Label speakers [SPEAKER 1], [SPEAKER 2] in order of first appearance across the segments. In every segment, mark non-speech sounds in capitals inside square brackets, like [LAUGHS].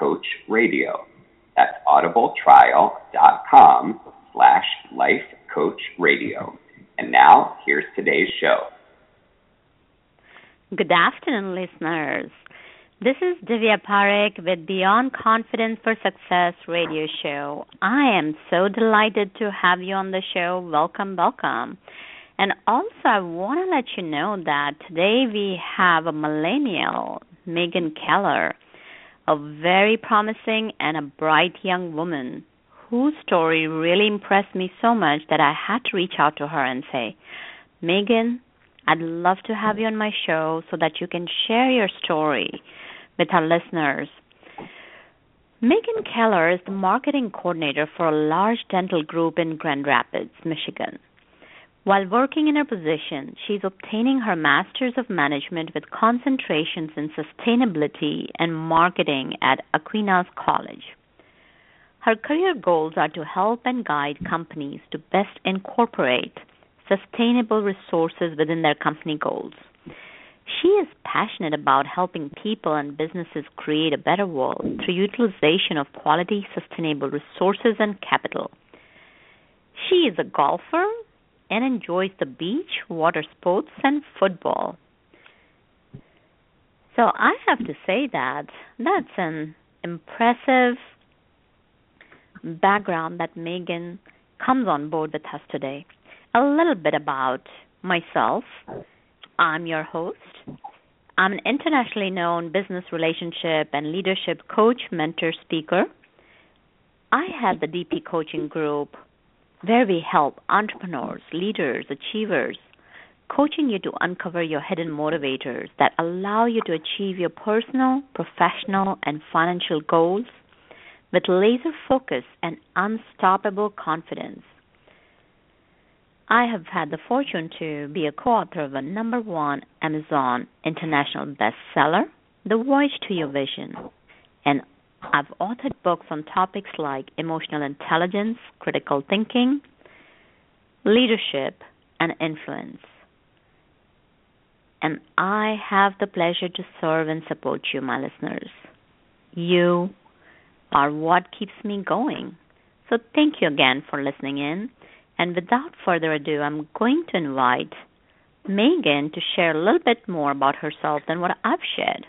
[SPEAKER 1] lifecoachradio. That's audibletrial.com slash life coach radio. And now, here's today's show.
[SPEAKER 2] Good afternoon, listeners. This is Divya Parekh with Beyond Confidence for Success radio show. I am so delighted to have you on the show. Welcome, welcome. And also, I want to let you know that today we have a millennial, Megan Keller, a very promising and a bright young woman whose story really impressed me so much that I had to reach out to her and say, Megan, I'd love to have you on my show so that you can share your story with our listeners. Megan Keller is the marketing coordinator for a large dental group in Grand Rapids, Michigan. While working in her position, she's obtaining her Master's of Management with concentrations in sustainability and marketing at Aquinas College. Her career goals are to help and guide companies to best incorporate sustainable resources within their company goals. She is passionate about helping people and businesses create a better world through utilization of quality, sustainable resources and capital. She is a golfer and enjoys the beach, water sports, and football. So I have to say that that's an impressive background that Megan comes on board with us today. A little bit about myself. I'm your host. I'm an internationally known business relationship and leadership coach, mentor, speaker. I have the DP Coaching Group where we help entrepreneurs, leaders, achievers, coaching you to uncover your hidden motivators that allow you to achieve your personal, professional, and financial goals with laser focus and unstoppable confidence. I have had the fortune to be a co-author of a number one Amazon international bestseller, The Voyage to Your Vision, and I've authored books on topics like emotional intelligence, critical thinking, leadership, and influence. And I have the pleasure to serve and support you, my listeners. You are what keeps me going. So thank you again for listening in. And without further ado, I'm going to invite Megan to share a little bit more about herself than what I've shared.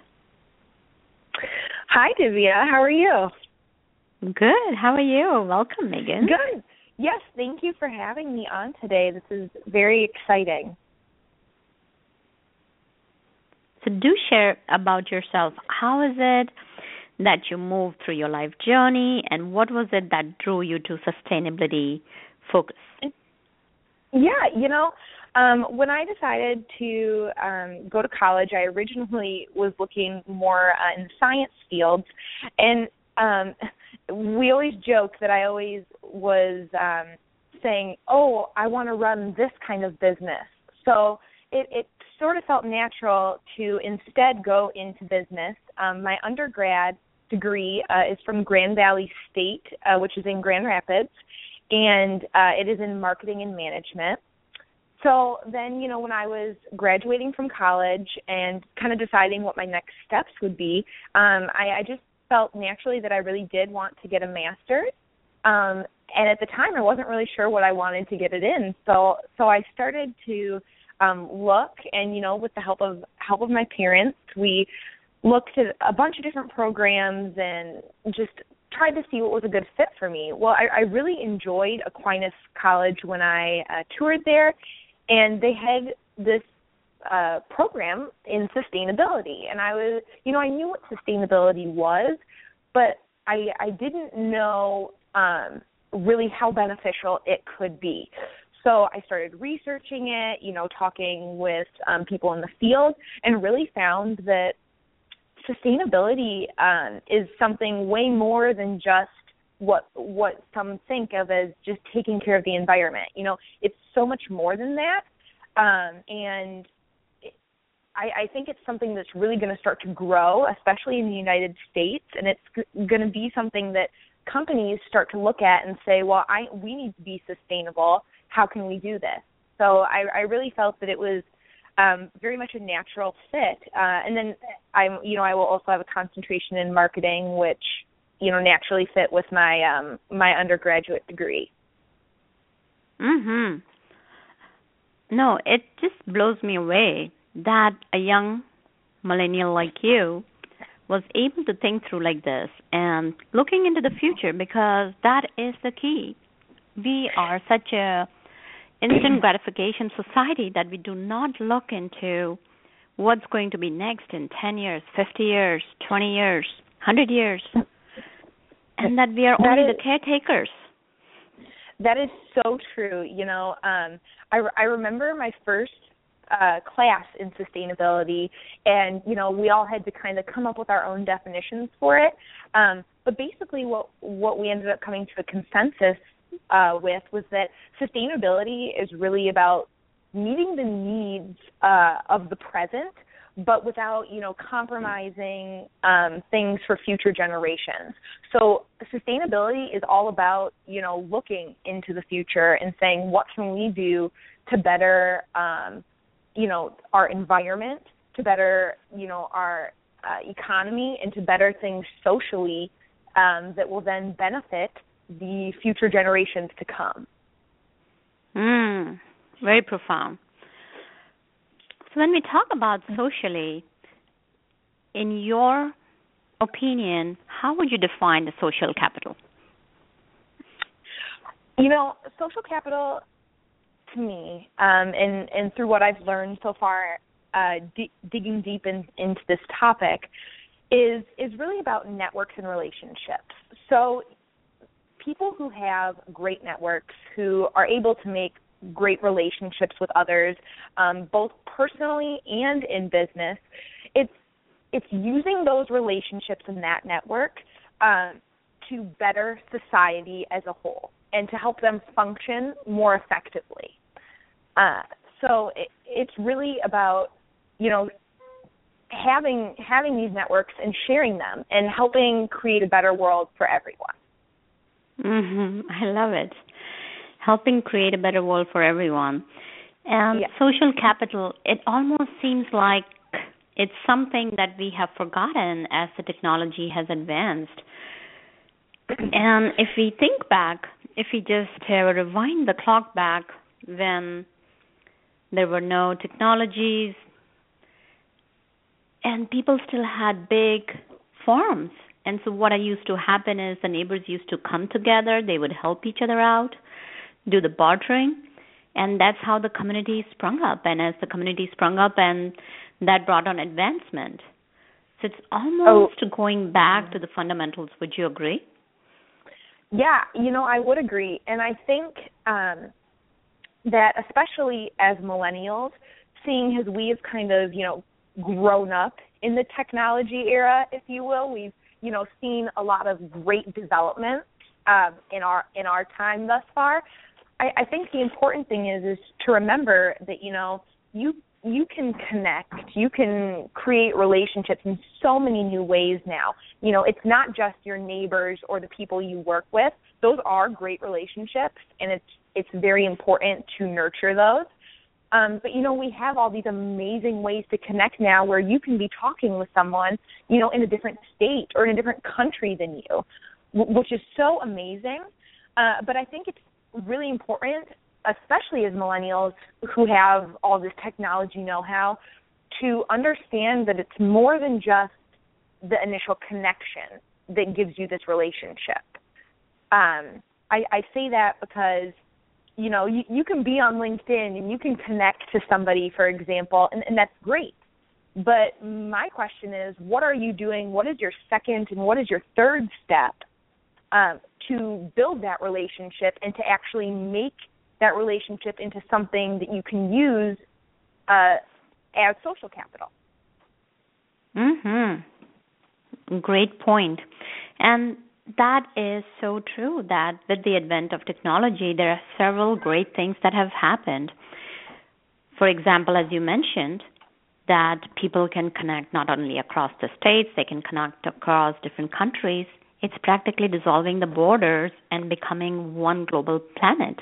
[SPEAKER 3] Hi, Divya. How are you?
[SPEAKER 2] Good. How are you? Welcome, Megan.
[SPEAKER 3] Good. Yes, thank you for having me on today. This is very exciting.
[SPEAKER 2] So, do share about yourself. How is it that you moved through your life journey, and what was it that drew you to sustainability focus?
[SPEAKER 3] Yeah, you know, um, when I decided to um, go to college, I originally was looking more uh, in science fields, and um, we always joke that I always was um, saying, "Oh, I want to run this kind of business." So it, it sort of felt natural to instead go into business. Um, my undergrad degree uh, is from Grand Valley State, uh, which is in Grand Rapids, and uh, it is in marketing and management. So then, you know, when I was graduating from college and kind of deciding what my next steps would be, um, I, I just felt naturally that I really did want to get a master's. Um, and at the time, I wasn't really sure what I wanted to get it in. So, so I started to um, look, and you know, with the help of help of my parents, we looked at a bunch of different programs and just tried to see what was a good fit for me. Well, I, I really enjoyed Aquinas College when I uh, toured there, and they had this uh, program in sustainability. And I was, you know, I knew what sustainability was, but I I didn't know um, really how beneficial it could be. So I started researching it, you know, talking with um, people in the field, and really found that sustainability um, is something way more than just what what some think of as just taking care of the environment. You know, it's so much more than that, um, and I, I think it's something that's really going to start to grow, especially in the United States, and it's g- going to be something that companies start to look at and say, well, I we need to be sustainable. How can we do this? So I, I really felt that it was um, very much a natural fit. Uh, and then I'm, you know, I will also have a concentration in marketing, which you know naturally fit with my um, my undergraduate degree.
[SPEAKER 2] Mhm. No, it just blows me away that a young millennial like you was able to think through like this and looking into the future because that is the key. We are such a instant [CLEARS THROAT] gratification society that we do not look into what's going to be next in 10 years, 50 years, 20 years, 100 years, and that we are
[SPEAKER 3] That
[SPEAKER 2] only
[SPEAKER 3] is-
[SPEAKER 2] the caretakers.
[SPEAKER 3] That is so true. You know, um, I I remember my first uh, class in sustainability, and you know, we all had to kind of come up with our own definitions for it. Um, but basically, what what we ended up coming to a consensus uh, with was that sustainability is really about meeting the needs uh, of the present, but without you know compromising um, things for future generations. So sustainability is all about you know looking into the future and saying what can we do to better um, you know our environment, to better you know our uh, economy, and to better things socially um, that will then benefit the future generations to come.
[SPEAKER 2] Mm, very profound. So when we talk about socially, in your opinion, how would you define the social capital?
[SPEAKER 3] You know, social capital to me, um, and and through what I've learned so far, uh, d- digging deep in, into this topic, is is really about networks and relationships. So, people who have great networks, who are able to make great relationships with others, um, both personally and in business, it's it's using those relationships in that network um, to better society as a whole and to help them function more effectively. Uh, so it, it's really about you know having having these networks and sharing them and helping create a better world for everyone.
[SPEAKER 2] Mhm. I love it. Helping create a better world for everyone. And
[SPEAKER 3] Yeah.
[SPEAKER 2] social capital, it almost seems like it's something that we have forgotten as the technology has advanced. [CLEARS THROAT] And if we think back, if we just uh, rewind the clock back when there were no technologies and people still had big farms. And so what used to happen is the neighbors used to come together, they would help each other out, do the bartering, and that's how the community sprung up. And as the community sprung up and that brought on advancement. So it's almost going back to the fundamentals. Would you agree?
[SPEAKER 3] Yeah, you know, I would agree. And I think um that especially as millennials, seeing as we have kind of, you know, grown up in the technology era, if you will, we've, you know, seen a lot of great development um in our in our time thus far. I, I think the important thing is is to remember that, you know, you you can connect, you can create relationships in so many new ways now. You know, it's not just your neighbors or the people you work with. Those are great relationships and it's it's very important to nurture those. Um, but you know, we have all these amazing ways to connect now where you can be talking with someone, you know, in a different state or in a different country than you, which is so amazing. Uh, but I think it's really important especially as millennials who have all this technology know-how, to understand that it's more than just the initial connection that gives you this relationship. Um, I, I say that because you know you, you can be on LinkedIn and you can connect to somebody, for example, and, and that's great. But my question is, what are you doing? What is your second and what is your third step um, to build that relationship and to actually make that relationship into something that you can use uh, as social capital.
[SPEAKER 2] Mhm. Great point. And that is so true that with the advent of technology, there are several great things that have happened. For example, as you mentioned, that people can connect not only across the states, they can connect across different countries. It's practically dissolving the borders and becoming one global planet.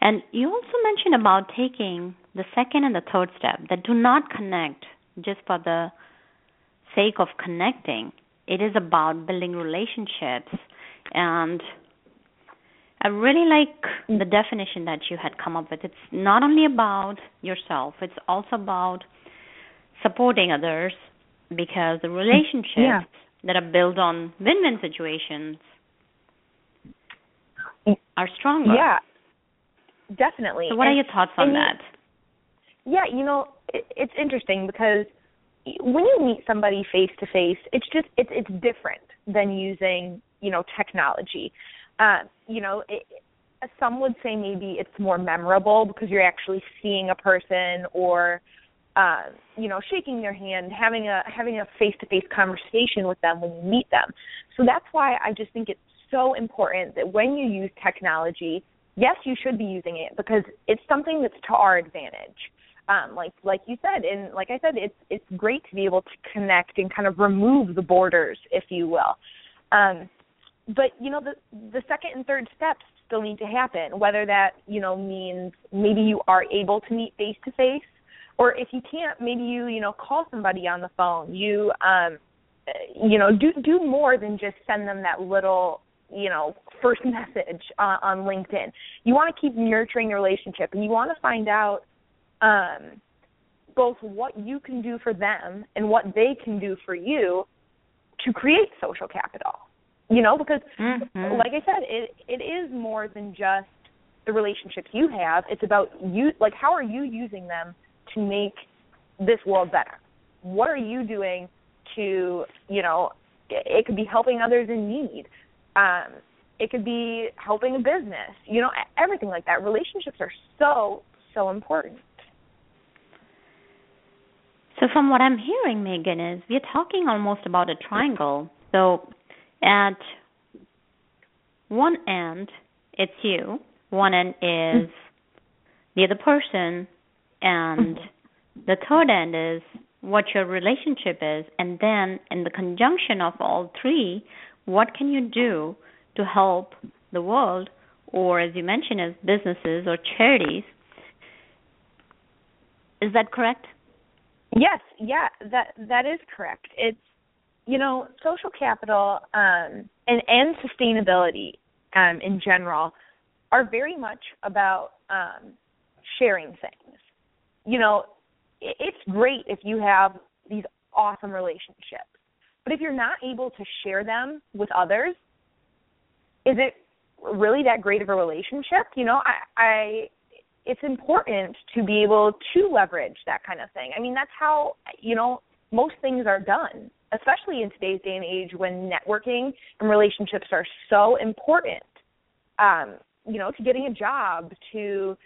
[SPEAKER 2] And you also mentioned about taking the second and the third step that do not connect just for the sake of connecting. It is about building relationships. And I really like the definition that you had come up with. It's not only about yourself, it's also about supporting others because the relationships yeah. That are built on win win situations are stronger.
[SPEAKER 3] Yeah, definitely.
[SPEAKER 2] So, what
[SPEAKER 3] and,
[SPEAKER 2] are your thoughts on that?
[SPEAKER 3] yeah, you know, it, it's interesting because when you meet somebody face to face, it's just it's it's different than using you know technology. Uh, you know, it, some would say maybe it's more memorable because you're actually seeing a person or uh, you know shaking their hand, having a having a face to face conversation with them when you meet them. So that's why I just think it's so important that when you use technology, yes, you should be using it because it's something that's to our advantage um, like like you said, and like I said, it's it's great to be able to connect and kind of remove the borders, if you will. Um, but you know, the the second and third steps still need to happen. Whether that you know means maybe you are able to meet face to face, or if you can't, maybe you you know call somebody on the phone. You um, you know do do more than just send them that little you know first [LAUGHS] message on, on LinkedIn. You want to keep nurturing the relationship, and you want to find out um, both what you can do for them and what they can do for you to create social capital. You know, because
[SPEAKER 2] mm-hmm.
[SPEAKER 3] like I said, it it is more than just the relationships you have. It's about you like how are you using them to make this world better? What are you doing to, you know, it could be helping others in need. Um, it could be helping a business, you know, everything like that. Relationships are so, so important.
[SPEAKER 2] So, from what I'm hearing, Megan, is we're talking almost about a triangle. So, at one end, it's you. One end is the other person, and the third end is what your relationship is. And then, in the conjunction of all three, what can you do to help the world, or as you mentioned, as businesses or charities? Is that correct?
[SPEAKER 3] Yes, yeah, that that is correct. It's you know, social capital um, and and sustainability um, in general are very much about um, sharing things. You know, it's great if you have these awesome relationships, but if you're not able to share them with others, is it really that great of a relationship? You know, I, I it's important to be able to leverage that kind of thing. I mean, that's how, you know, most things are done, especially in today's day and age when networking and relationships are so important. Um, you know, to getting a job, to,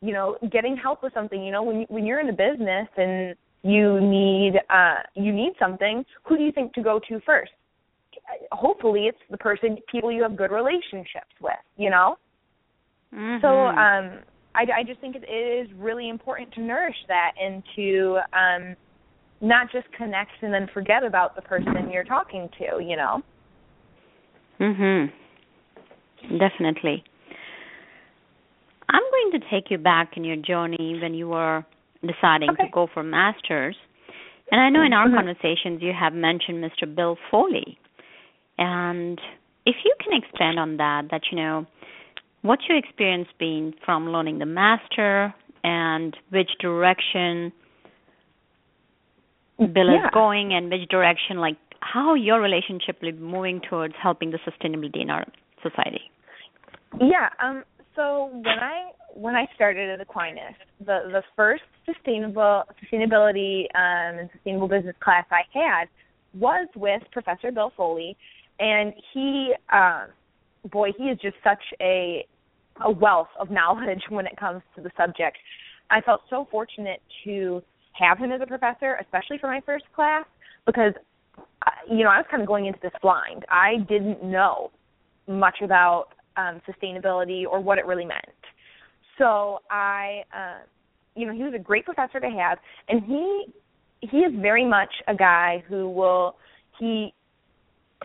[SPEAKER 3] you know, getting help with something, you know, when you, when you're in a business and you need uh you need something, who do you think to go to first? Hopefully it's the person people you have good relationships with, you know?
[SPEAKER 2] Mm-hmm.
[SPEAKER 3] So um I, I just think it is really important to nourish that and to um, not just connect and then forget about the person you're talking to. You know.
[SPEAKER 2] Mhm. Definitely. I'm going to take you back in your journey when you were deciding
[SPEAKER 3] okay.
[SPEAKER 2] to go for masters. And I know in our
[SPEAKER 3] mm-hmm.
[SPEAKER 2] conversations you have mentioned Mr. Bill Foley. And if you can expand on that, that you know, what's your experience been from learning the master and which direction Bill
[SPEAKER 3] yeah.
[SPEAKER 2] is going and which direction like how your relationship will be moving towards helping the sustainability in our society?
[SPEAKER 3] Yeah, um so when I when I started at Aquinas, the the first sustainable sustainability um, and sustainable business class I had was with Professor Bill Foley, and he, uh, boy, he is just such a a wealth of knowledge [LAUGHS] when it comes to the subject. I felt so fortunate to have him as a professor, especially for my first class, because you know, I was kind of going into this blind. I didn't know much about um, sustainability or what it really meant. So I, uh, you know, he was a great professor to have, and he he is very much a guy who will he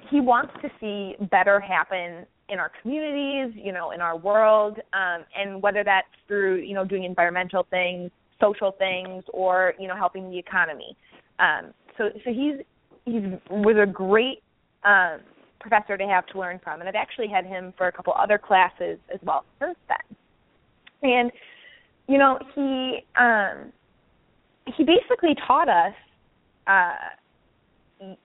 [SPEAKER 3] he wants to see better happen in our communities, you know, in our world, um, and whether that's through you know doing environmental things, social things, or you know helping the economy. Um, so so he's he's was a great um, professor to have to learn from, and I've actually had him for a couple other classes as well since then. And you know he um, he basically taught us. Uh,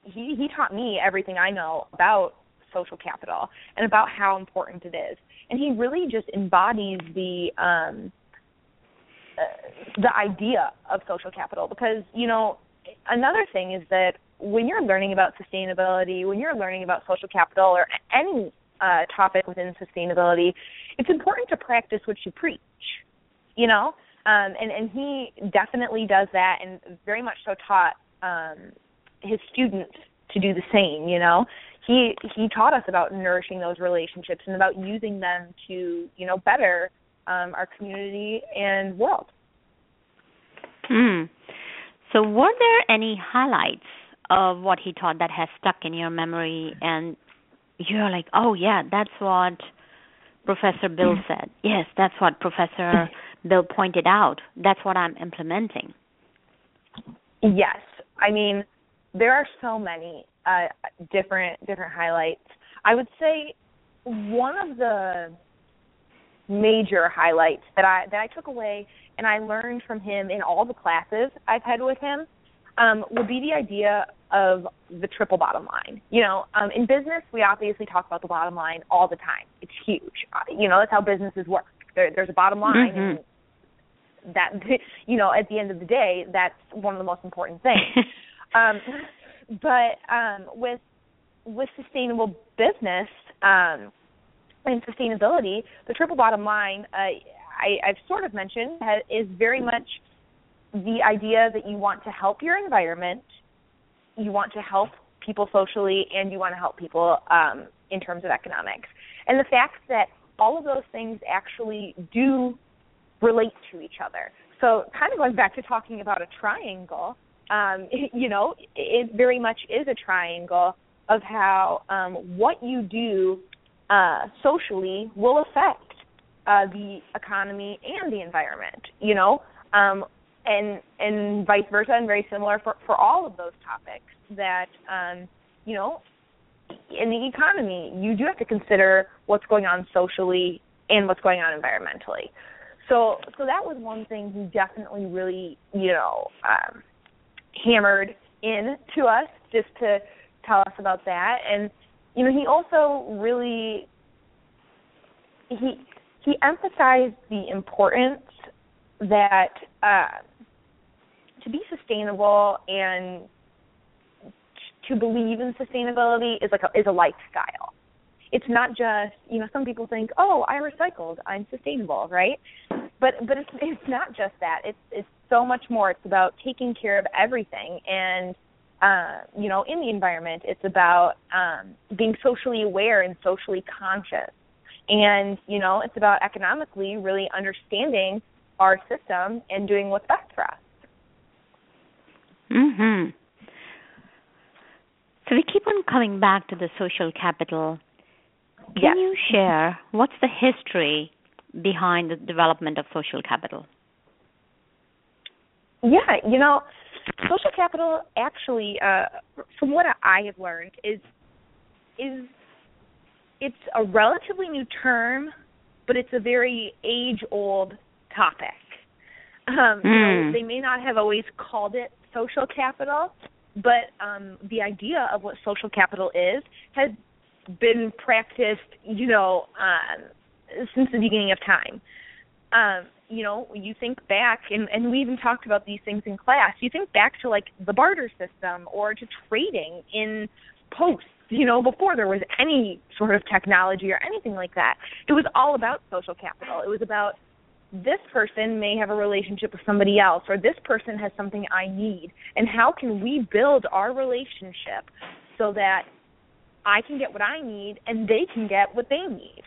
[SPEAKER 3] he he taught me everything I know about social capital and about how important it is. And he really just embodies the um, uh, the idea of social capital because you know another thing is that when you're learning about sustainability, when you're learning about social capital or any uh, topic within sustainability, it's important to practice what you preach. You know, um, and and he definitely does that, and very much so taught um, his students to do the same. You know, he he taught us about nourishing those relationships and about using them to you know better um, our community and world.
[SPEAKER 2] Hmm. So, were there any highlights of what he taught that has stuck in your memory, and you're like, oh yeah, that's what Professor Bill mm. said. Yes, that's what Professor [LAUGHS] Bill pointed out. That's what I'm implementing.
[SPEAKER 3] Yes, I mean there are so many uh, different different highlights. I would say one of the major highlights that I that I took away and I learned from him in all the classes I've had with him um, would be the idea of the triple bottom line. You know, um, in business we obviously talk about the bottom line all the time. It's huge. Uh, you know, that's how businesses work. There, there's a bottom line, mm-hmm. and that [LAUGHS] you know, at the end of the day, that's one of the most important things. [LAUGHS] um, but um, with with sustainable business um, and sustainability, the triple bottom line uh, I, I've sort of mentioned is very much the idea that you want to help your environment, you want to help people socially, and you want to help people um, in terms of economics. And the fact that all of those things actually do relate to each other. So, kind of going back to talking about a triangle, um, [LAUGHS] you know, it very much is a triangle of how um, what you do uh, socially will affect uh, the economy and the environment. You know, um, and and vice versa, and very similar for for all of those topics. That um, you know, in the economy, you do have to consider what's going on socially and what's going on environmentally. So so that was one thing he definitely really you know. Um, hammered in to us just to tell us about that. And you know, he also really he he emphasized the importance that uh, to be sustainable and to believe in sustainability is like a, is a lifestyle. It's not just you know some people think oh I recycled I'm sustainable right, but but it's it's not just that it's it's so much more. It's about taking care of everything and uh, you know, in the environment, it's about um, being socially aware and socially conscious. And, you know, it's about economically really understanding our system and doing what's best for us.
[SPEAKER 2] Mhm. So we keep on coming back to the social capital. Can
[SPEAKER 3] yes.
[SPEAKER 2] you share what's the history behind the development of social capital?
[SPEAKER 3] Yeah, you know, social capital actually, uh, from what I have learned, is is it's a relatively new term, but it's a very age-old topic. Um, mm. you know, hmm. they may not have always called it social capital, but um, the idea of what social capital is has been practiced, you know, um, since the beginning of time. Um, you know, you think back, and, and we even talked about these things in class. You think back to like the barter system or to trading in posts. You know, before there was any sort of technology or anything like that, it was all about social capital. It was about this person may have a relationship with somebody else or this person has something I need and how can we build our relationship so that I can get what I need and they can get what they need.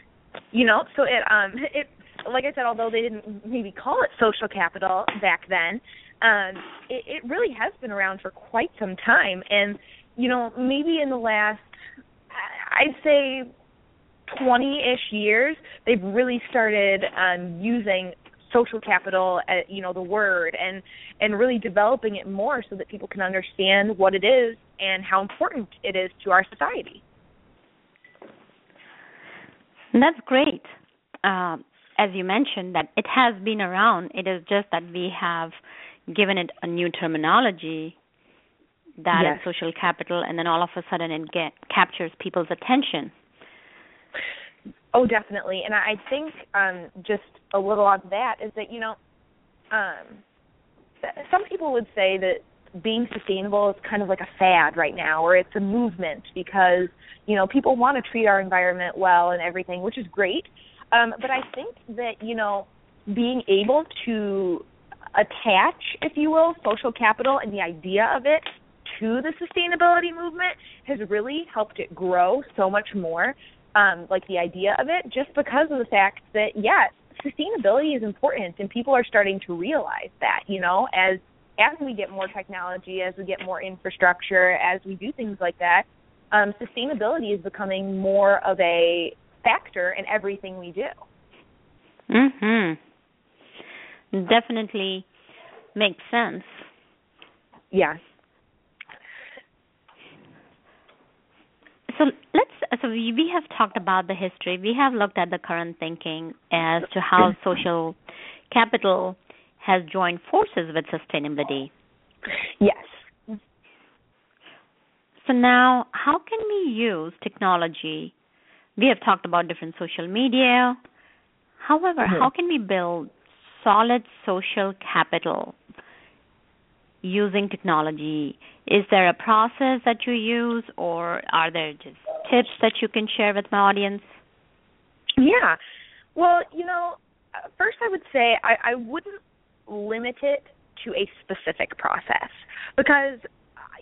[SPEAKER 3] You know, so it um it like I said, although they didn't maybe call it social capital back then, um, it, it really has been around for quite some time. And you know, maybe in the last, I'd say, twenty-ish years, they've really started um, using social capital, uh, you know, the word, and and really developing it more so that people can understand what it is and how important it is to our society.
[SPEAKER 2] That's great. Uh, as you mentioned, that it has been around. It is just that we have given it a new terminology that
[SPEAKER 3] yes.
[SPEAKER 2] is social capital, and then all of a sudden it get, captures people's attention.
[SPEAKER 3] Oh, definitely. And I think um, just a little on that is that you know, um, some people would say that being sustainable is kind of like a fad right now, or it's a movement because you know people want to treat our environment well and everything, which is great. Um, but I think that you know being able to attach, if you will, social capital and the idea of it to the sustainability movement has really helped it grow so much more. Um, like the idea of it, just because of the fact that yes, sustainability is important, and people are starting to realize that. You know, as as we get more technology, as we get more infrastructure, as we do things like that, um, sustainability is becoming more of a factor in everything we do.
[SPEAKER 2] Mhm. Definitely makes sense.
[SPEAKER 3] Yeah.
[SPEAKER 2] So let's so we, we have talked about the history. We have looked at the current thinking as to how social capital has joined forces with sustainability.
[SPEAKER 3] Yes.
[SPEAKER 2] So now, how can we use technology we have talked about different social media. However, mm-hmm. how can we build solid social capital using technology? Is there a process that you use, or are there just tips that you can share with my audience?
[SPEAKER 3] Yeah. Well, you know, first I would say I, I wouldn't limit it to a specific process because,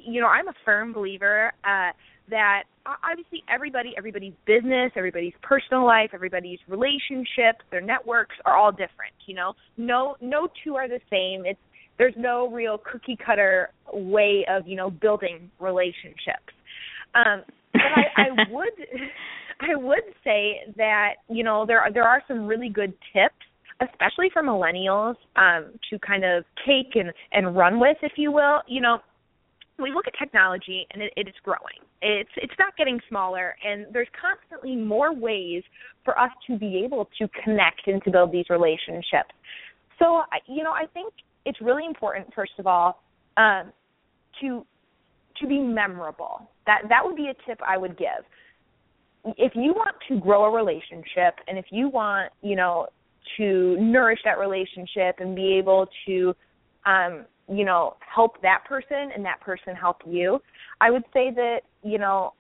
[SPEAKER 3] you know, I'm a firm believer uh, that obviously everybody, everybody's business, everybody's personal life, everybody's relationships, their networks are all different. You know, no no two are the same. It's there's no real cookie cutter way of you know building relationships. Um, but I, I [LAUGHS] would I would say that you know there are, there are some really good tips especially for millennials um to kind of take and and run with if you will you know we look at technology and it, it is growing. It's it's not getting smaller, and there's constantly more ways for us to be able to connect and to build these relationships. So, you know, I think it's really important, first of all, um, to to be memorable. That that would be a tip I would give. If you want to grow a relationship, and if you want, you know, to nourish that relationship and be able to um, you know, help that person and that person help you. I would say that, you know,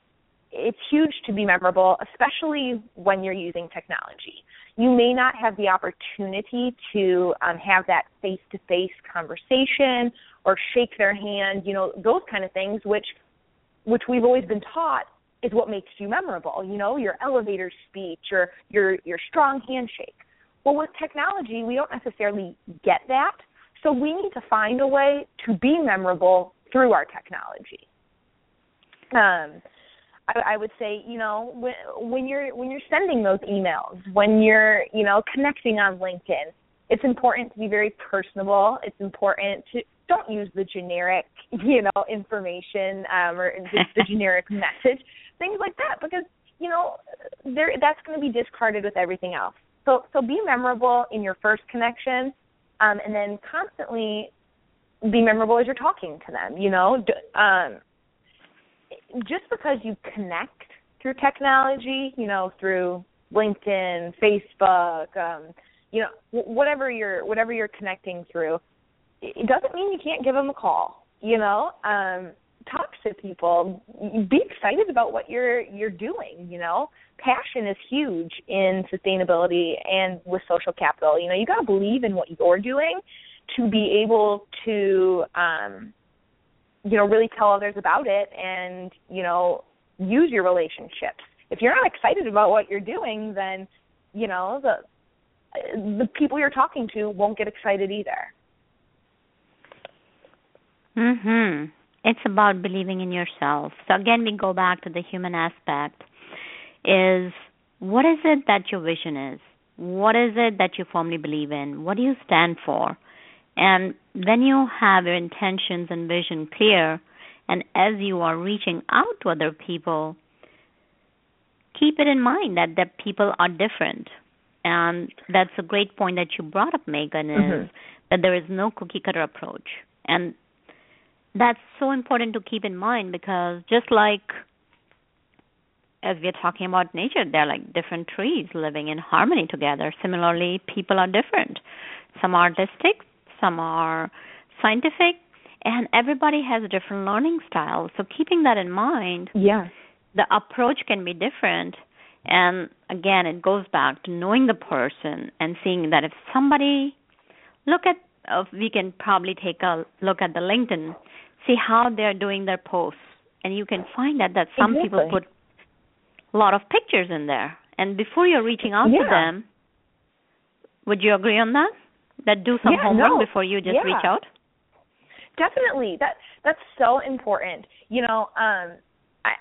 [SPEAKER 3] it's huge to be memorable, especially when you're using technology. You may not have the opportunity to um, have that face to face conversation or shake their hand, you know, those kind of things, which which we've always been taught is what makes you memorable, you know, your elevator speech or your your strong handshake. Well, with technology, we don't necessarily get that. So we need to find a way to be memorable through our technology. Um, I, I would say, you know, when, when you're when you're sending those emails, when you're, you know, connecting on LinkedIn, it's important to be very personable. It's important to don't use the generic, [LAUGHS] you know, information um, or just the [LAUGHS] generic message, things like that, because you know, there that's going to be discarded with everything else. So so be memorable in your first connection um, and then constantly be memorable as you're talking to them. You know, um, just because you connect through technology, you know, through LinkedIn, Facebook, um, you know, whatever you're whatever you're connecting through, it doesn't mean you can't give them a call. You know, um, talk to people, be excited about what you're you're doing. You know, passion is huge in sustainability and with social capital. You know, you got to believe in what you're doing to be able to, um, you know, really tell others about it and you know use your relationships. If you're not excited about what you're doing, then you know the the people you're talking to won't get excited either.
[SPEAKER 2] Mhm. It's about believing in yourself. So again, we go back to the human aspect. Is what is it that your vision is? What is it that you firmly believe in? What do you stand for? And when you have your intentions and vision clear, and as you are reaching out to other people, keep it in mind that that people are different. And that's a great point that you brought up, Megan, is mm-hmm. that there is no cookie cutter approach. And that's so important to keep in mind because just like as we're talking about nature, they're like different trees living in harmony together. Similarly, people are different. Some are artistic, some are scientific, and everybody has a different learning style. So keeping that in mind,
[SPEAKER 3] yeah,
[SPEAKER 2] the approach can be different. And again, it goes back to knowing the person and seeing that if somebody look at, uh, we can probably take a look at the LinkedIn see how they're doing their posts and you can find that that some
[SPEAKER 3] exactly.
[SPEAKER 2] people put a lot of pictures in there and before you're reaching out
[SPEAKER 3] yeah.
[SPEAKER 2] to them would you agree on that that do some
[SPEAKER 3] yeah,
[SPEAKER 2] homework
[SPEAKER 3] no.
[SPEAKER 2] before you just
[SPEAKER 3] yeah.
[SPEAKER 2] reach out
[SPEAKER 3] definitely that that's so important you know um i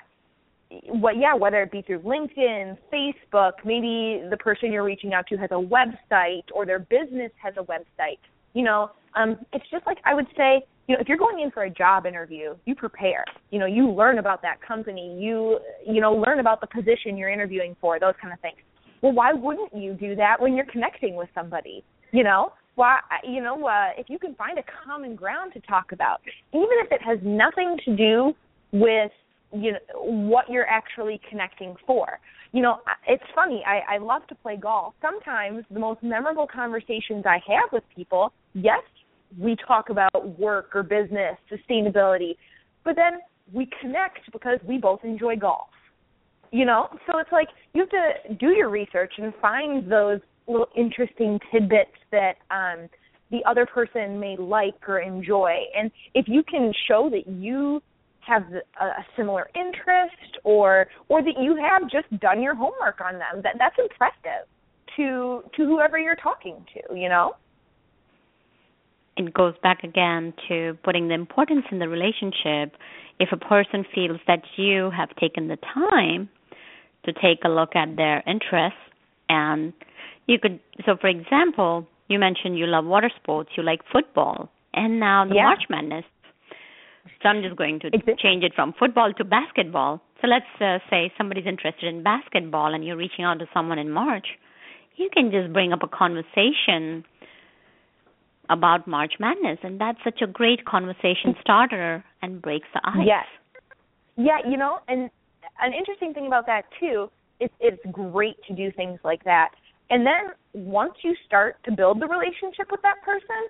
[SPEAKER 3] what yeah whether it be through linkedin facebook maybe the person you're reaching out to has a website or their business has a website you know um it's just like i would say you know, if you're going in for a job interview, you prepare. You know, you learn about that company. You, you know, learn about the position you're interviewing for. Those kind of things. Well, why wouldn't you do that when you're connecting with somebody? You know, why? You know, uh, if you can find a common ground to talk about, even if it has nothing to do with you know what you're actually connecting for. You know, it's funny. I, I love to play golf. Sometimes the most memorable conversations I have with people, yes, we talk about work or business, sustainability, but then we connect because we both enjoy golf. You know, so it's like you have to do your research and find those little interesting tidbits that um the other person may like or enjoy. And if you can show that you have a, similar interest or or that you have just done your homework on them, that that's impressive to to whoever you're talking to, you know?
[SPEAKER 2] it goes back again to putting the importance in the relationship. If a person feels that you have taken the time to take a look at their interests, and you could, so for example, you mentioned you love water sports, you like football, and now the
[SPEAKER 3] yeah.
[SPEAKER 2] March Madness. So I'm just going to
[SPEAKER 3] exactly.
[SPEAKER 2] change it from football to basketball. So let's uh, say somebody's interested in basketball and you're reaching out to someone in March. You can just bring up a conversation about March Madness, and that's such a great conversation starter and breaks the ice.
[SPEAKER 3] Yes. Yeah, you know, and an interesting thing about that too is it's great to do things like that. And then once you start to build the relationship with that person,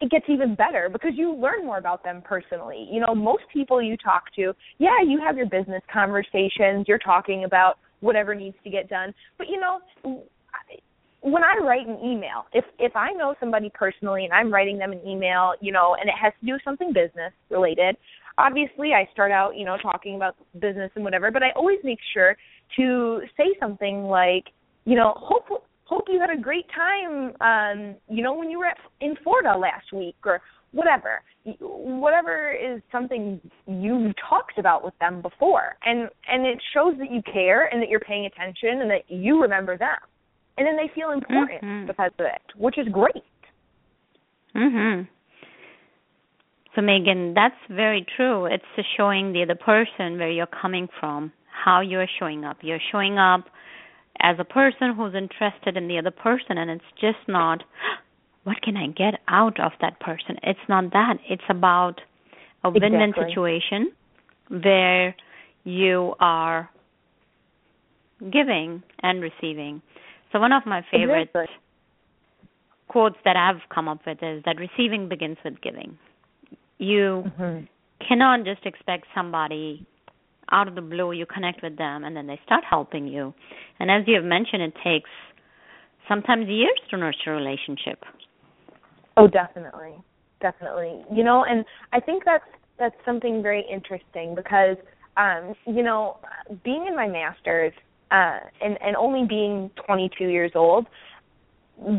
[SPEAKER 3] it gets even better because you learn more about them personally. You know, most people you talk to, yeah, you have your business conversations, you're talking about whatever needs to get done. But you know, when I write an email, if if I know somebody personally and I'm writing them an email, you know, and it has to do with something business related, obviously I start out, you know, talking about business and whatever, but I always make sure to say something like, you know, hope hope you had a great time um, you know, when you were at, in Florida last week or whatever. Whatever is something you've talked about with them before. And and it shows that you care and that you're paying attention and that you remember them and then they feel important
[SPEAKER 2] mm-hmm.
[SPEAKER 3] because of it, which is great.
[SPEAKER 2] Mhm. So Megan, that's very true. It's showing the other person where you're coming from, how you're showing up. You're showing up as a person who's interested in the other person and it's just not [GASPS] what can I get out of that person? It's not that. It's about a win-win
[SPEAKER 3] exactly.
[SPEAKER 2] situation where you are giving and receiving. So one of my favorite
[SPEAKER 3] exactly.
[SPEAKER 2] quotes that I've come up with is that receiving begins with giving. You
[SPEAKER 3] mm-hmm.
[SPEAKER 2] cannot just expect somebody out of the blue you connect with them and then they start helping you. And as you have mentioned, it takes sometimes years to nurture a relationship.
[SPEAKER 3] Oh, definitely, definitely. You know, and I think that's that's something very interesting because um, you know, being in my masters uh, and and only being 22 years old,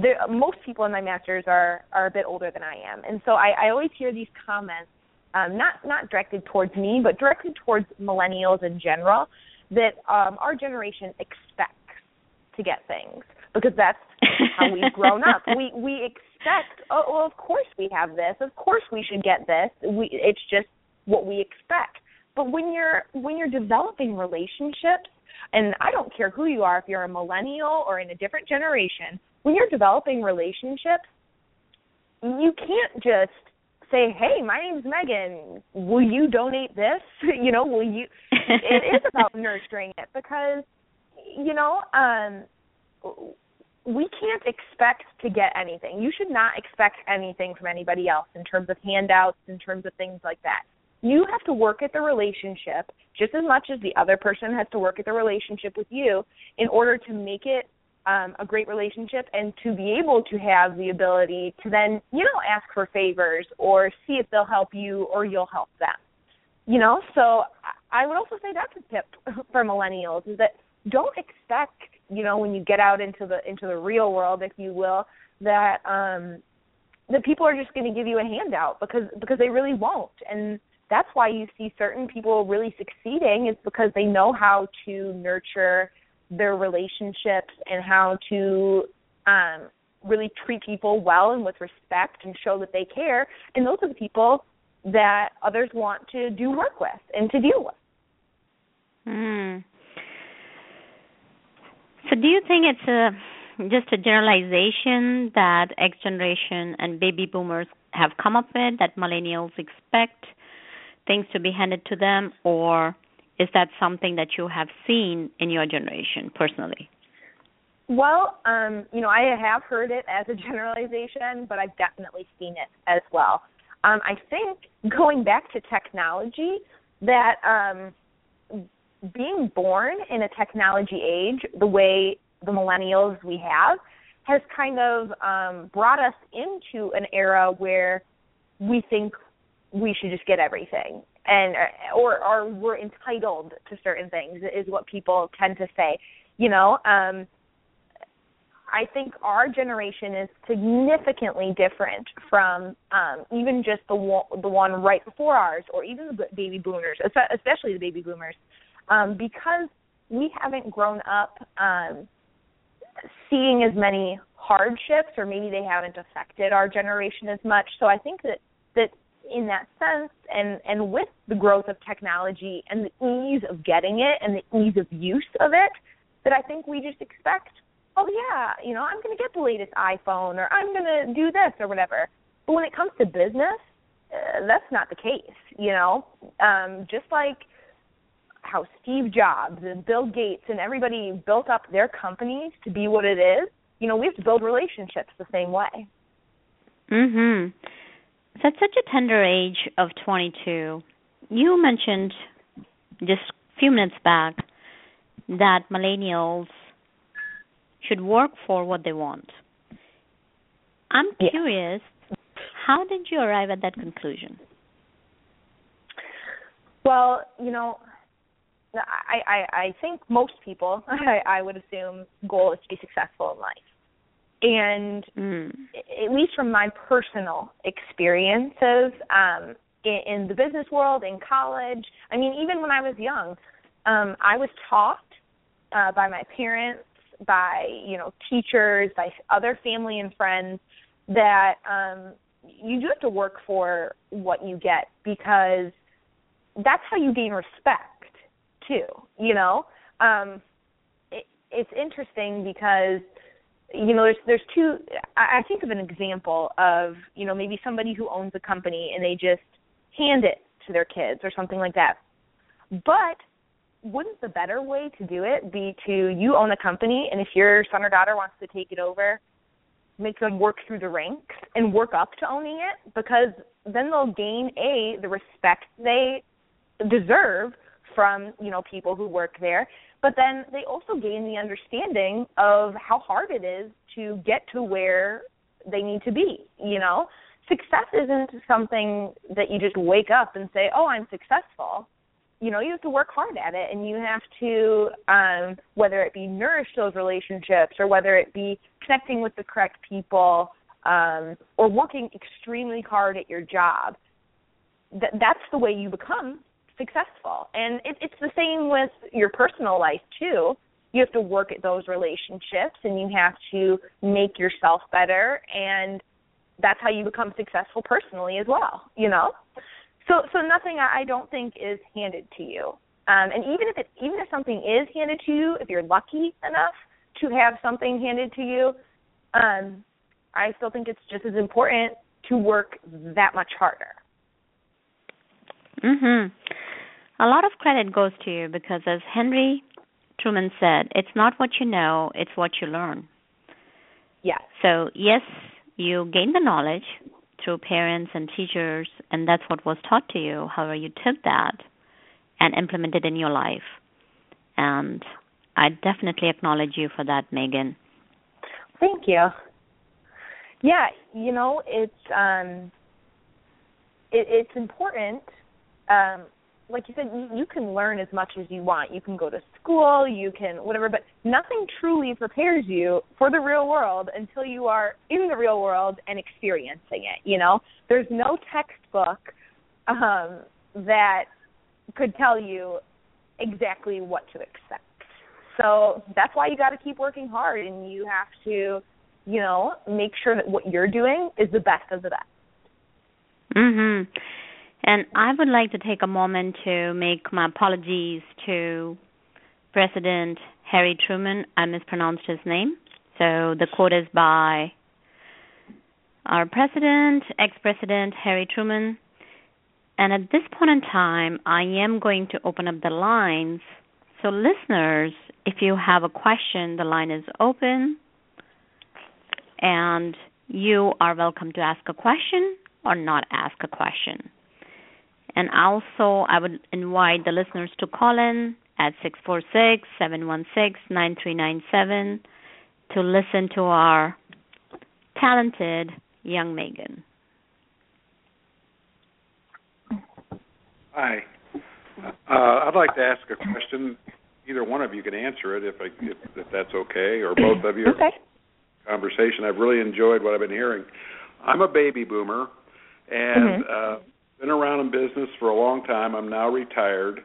[SPEAKER 3] there, most people in my masters are are a bit older than I am, and so I, I always hear these comments, um, not not directed towards me, but directed towards millennials in general, that um, our generation expects to get things because that's how we've [LAUGHS] grown up. We we expect, oh well, of course we have this, of course we should get this. We it's just what we expect. But when you're when you're developing relationships, and I don't care who you are, if you're a millennial or in a different generation, when you're developing relationships, you can't just say, "Hey, my name's Megan. Will you donate this?" [LAUGHS] you know, will you? [LAUGHS] it is about nurturing it because, you know, um, we can't expect to get anything. You should not expect anything from anybody else in terms of handouts, in terms of things like that. You have to work at the relationship just as much as the other person has to work at the relationship with you in order to make it um, a great relationship and to be able to have the ability to then, you know, ask for favors or see if they'll help you or you'll help them. You know, so I would also say that's a tip [LAUGHS] for millennials is that don't expect, you know, when you get out into the into the real world, if you will, that um that people are just going to give you a handout because because they really won't. And that's why you see certain people really succeeding is because they know how to nurture their relationships and how to um really treat people well and with respect and show that they care and those are the people that others want to do work with and to deal with.
[SPEAKER 2] Mm. So do you think it's a just a generalization that X generation and baby boomers have come up with that millennials expect things to be handed to them or is that something that you have seen in your generation personally?
[SPEAKER 3] Well, um, you know, I have heard it as a generalization, but I've definitely seen it as well. Um, I think going back to technology, that um, being born in a technology age, the way the millennials we have, has kind of um, brought us into an era where we think we should just get everything and or or we're entitled to certain things is what people tend to say you know um I think our generation is significantly different from um, even just the one, the one right before ours, or even the baby boomers, especially the baby boomers, um, because we haven't grown up um, seeing as many hardships, or maybe they haven't affected our generation as much. So I think that that in that sense and and with the growth of technology and the ease of getting it and the ease of use of it that I think we just expect oh yeah you know I'm going to get the latest iPhone or I'm going to do this or whatever. But when it comes to business uh, that's not the case you know? Um just like how Steve Jobs and Bill Gates and everybody built up their companies to be what it is you know we have to build relationships the same way.
[SPEAKER 2] Mhm so at such a tender age of 22, you mentioned just a few minutes back that millennials should work for what they want. I'm
[SPEAKER 3] yeah.
[SPEAKER 2] curious, how did you arrive at that conclusion?
[SPEAKER 3] Well, you know, I I, I think most people, [LAUGHS] I, I would assume, goal is to be successful in life and mm. at least from my personal experiences um in, in the business world in college i mean even when i was young um i was taught uh by my parents by you know teachers by other family and friends that um you do have to work for what you get because that's how you gain respect too you know um it, it's interesting because you know there's there's two I, I think of an example of you know maybe somebody who owns a company and they just hand it to their kids or something like that. But wouldn't the better way to do it be to you own a company and if your son or daughter wants to take it over make them work through the ranks and work up to owning it? Because then they'll gain a the respect they deserve from you know people who work there but then they also gain the understanding of how hard it is to get to where they need to be you know? Success isn't something that you just wake up and say oh i'm successful. You know you have to work hard at it and you have to um whether it be nourish those relationships or whether it be connecting with the correct people um or working extremely hard at your job. That that's the way you become successful and it, it's the same with your personal life too you have to work at those relationships and you have to make yourself better and that's how you become successful personally as well you know so so nothing I, don't think is handed to you. Um, and even if it even if something is handed to you, if you're lucky enough to have something handed to you, um, I still think it's just as important to work that much harder.
[SPEAKER 2] Mhm. A lot of credit goes to you because as Henry Truman said, it's not what you know, it's what you learn.
[SPEAKER 3] Yeah.
[SPEAKER 2] So, yes, you gain the knowledge, through parents and teachers, and that's what was taught to you. However, you took that and implemented in your life. And I definitely acknowledge you for that, Megan.
[SPEAKER 3] Thank you. Yeah, you know, it's um it, it's important um like you said, you, you can learn as much as you want. You can go to school, you can whatever, but nothing truly prepares you for the real world until you are in the real world and experiencing it. You know, there's no textbook um, that could tell you exactly what to expect. So that's why you got to keep working hard, and you have to, you know, make sure that what you're doing is the best of the best.
[SPEAKER 2] Mhm. And I would like to take a moment to make my apologies to President Harry Truman. I mispronounced his name. So the quote is by our president, ex president Harry Truman. And at this point in time, I am going to open up the lines. So, listeners, if you have a question, the line is open. And you are welcome to ask a question or not ask a question. And also, I would invite the listeners to call in at 646 716 9397 to listen to our talented young Megan.
[SPEAKER 4] Hi. Uh, I'd like to ask a question. Either one of you can answer it if, I, if, if that's okay, or both of you. [CLEARS THROAT]
[SPEAKER 3] Okay.
[SPEAKER 4] Conversation. I've really enjoyed what I've been hearing. I'm a baby boomer, and
[SPEAKER 3] Mhm.
[SPEAKER 4] uh, been around in business for a long time. I'm now retired.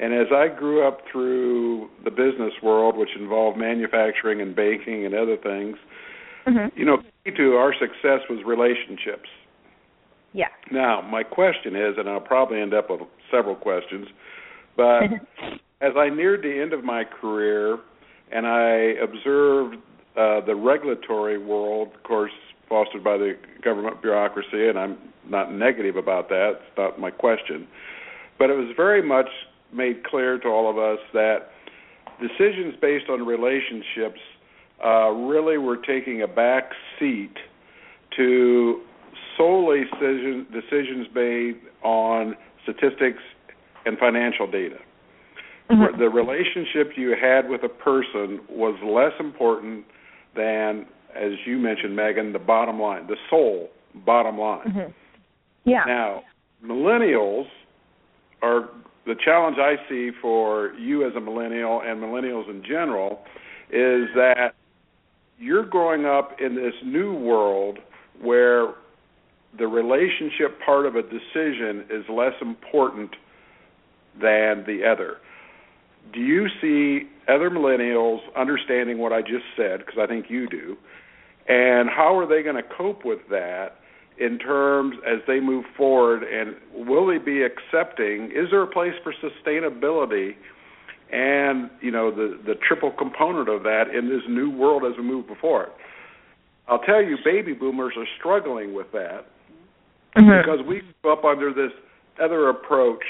[SPEAKER 4] And as I grew up through the business world, which involved manufacturing and banking and other things,
[SPEAKER 3] Mhm.
[SPEAKER 4] you know, key to our success was relationships.
[SPEAKER 3] Yeah.
[SPEAKER 4] Now, my question is, and I'll probably end up with several questions, but [LAUGHS] as I neared the end of my career and I observed uh, the regulatory world, of course, fostered by the government bureaucracy, and I'm not negative about that, it's not my question, but it was very much made clear to all of us that decisions based on relationships uh, really were taking a back seat to solely decision, decisions made on statistics and financial data.
[SPEAKER 3] Mhm.
[SPEAKER 4] The relationship you had with a person was less important than, as you mentioned, Megan, the bottom line, the sole bottom line.
[SPEAKER 3] Mhm. Yeah.
[SPEAKER 4] Now, millennials are the challenge I see for you as a millennial and millennials in general is that you're growing up in this new world where the relationship part of a decision is less important than the other. Do you see other millennials understanding what I just said? Because I think you do. And how are they going to cope with that in terms as they move forward? And will they be accepting? Is there a place for sustainability? And you know the the triple component of that in this new world as we move before it. I'll tell you, baby boomers are struggling with that
[SPEAKER 3] Mhm.
[SPEAKER 4] because we grew up under this other approach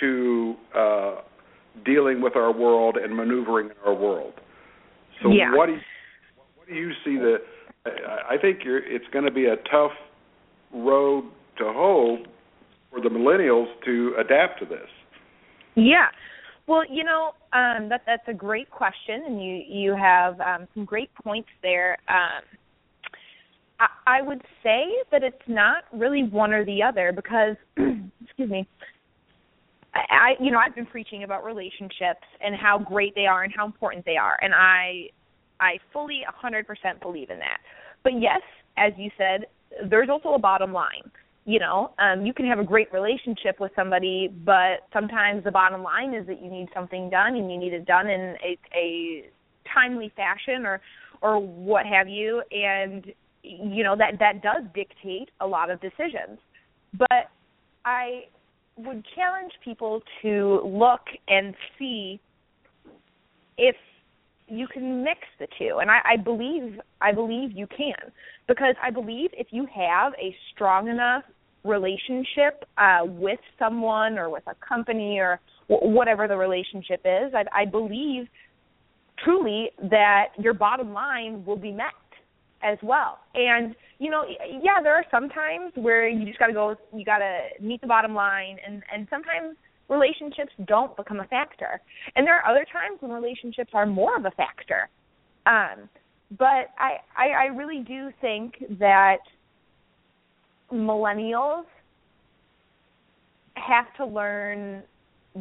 [SPEAKER 4] to uh, dealing with our world and maneuvering our world. So
[SPEAKER 3] Yeah.
[SPEAKER 4] what do you, what do you see the I think you're, it's going to be a tough road to hoe for the millennials to adapt to this.
[SPEAKER 3] Yeah. Well, you know, um, that that's a great question, and you you have um, some great points there. Um, I, I would say that it's not really one or the other because, [CLEARS THROAT] excuse me, I you know I've been preaching about relationships and how great they are and how important they are, and I I fully 100% believe in that. But yes, as you said, there's also a bottom line. You know, um, you can have a great relationship with somebody, but sometimes the bottom line is that you need something done and you need it done in a, a timely fashion or or what have you, and you know that that does dictate a lot of decisions. But I would challenge people to look and see if you can mix the two. And I, I believe I believe you can. Because I believe if you have a strong enough relationship uh, with someone or with a company or w- whatever the relationship is, I, I believe truly that your bottom line will be met as well. And you know, yeah, there are some times where you just got to go. You got to meet the bottom line, and and sometimes relationships don't become a factor. And there are other times when relationships are more of a factor. Um, but I, I I really do think that millennials have to learn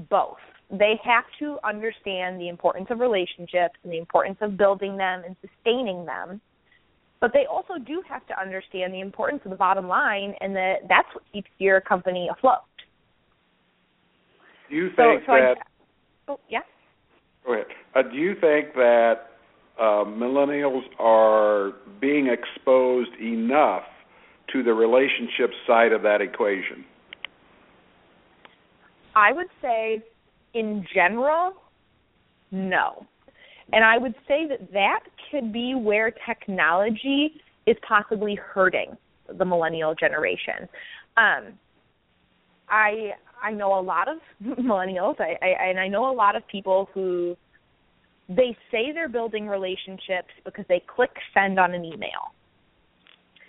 [SPEAKER 3] both. They have to understand the importance of relationships and the importance of building them and sustaining them but they also do have to understand the importance of the bottom line and that that's what keeps your company afloat.
[SPEAKER 4] Do you think
[SPEAKER 3] so, so
[SPEAKER 4] that?
[SPEAKER 3] I, oh, yeah.
[SPEAKER 4] Go ahead. Uh, do you think that uh, millennials are being exposed enough to the relationship side of that equation?
[SPEAKER 3] I would say, in general, no. And I would say that that could be where technology is possibly hurting the millennial generation. Um, I I know a lot of [LAUGHS] millennials, I, I and I know a lot of people who they say they're building relationships because they click send on an email.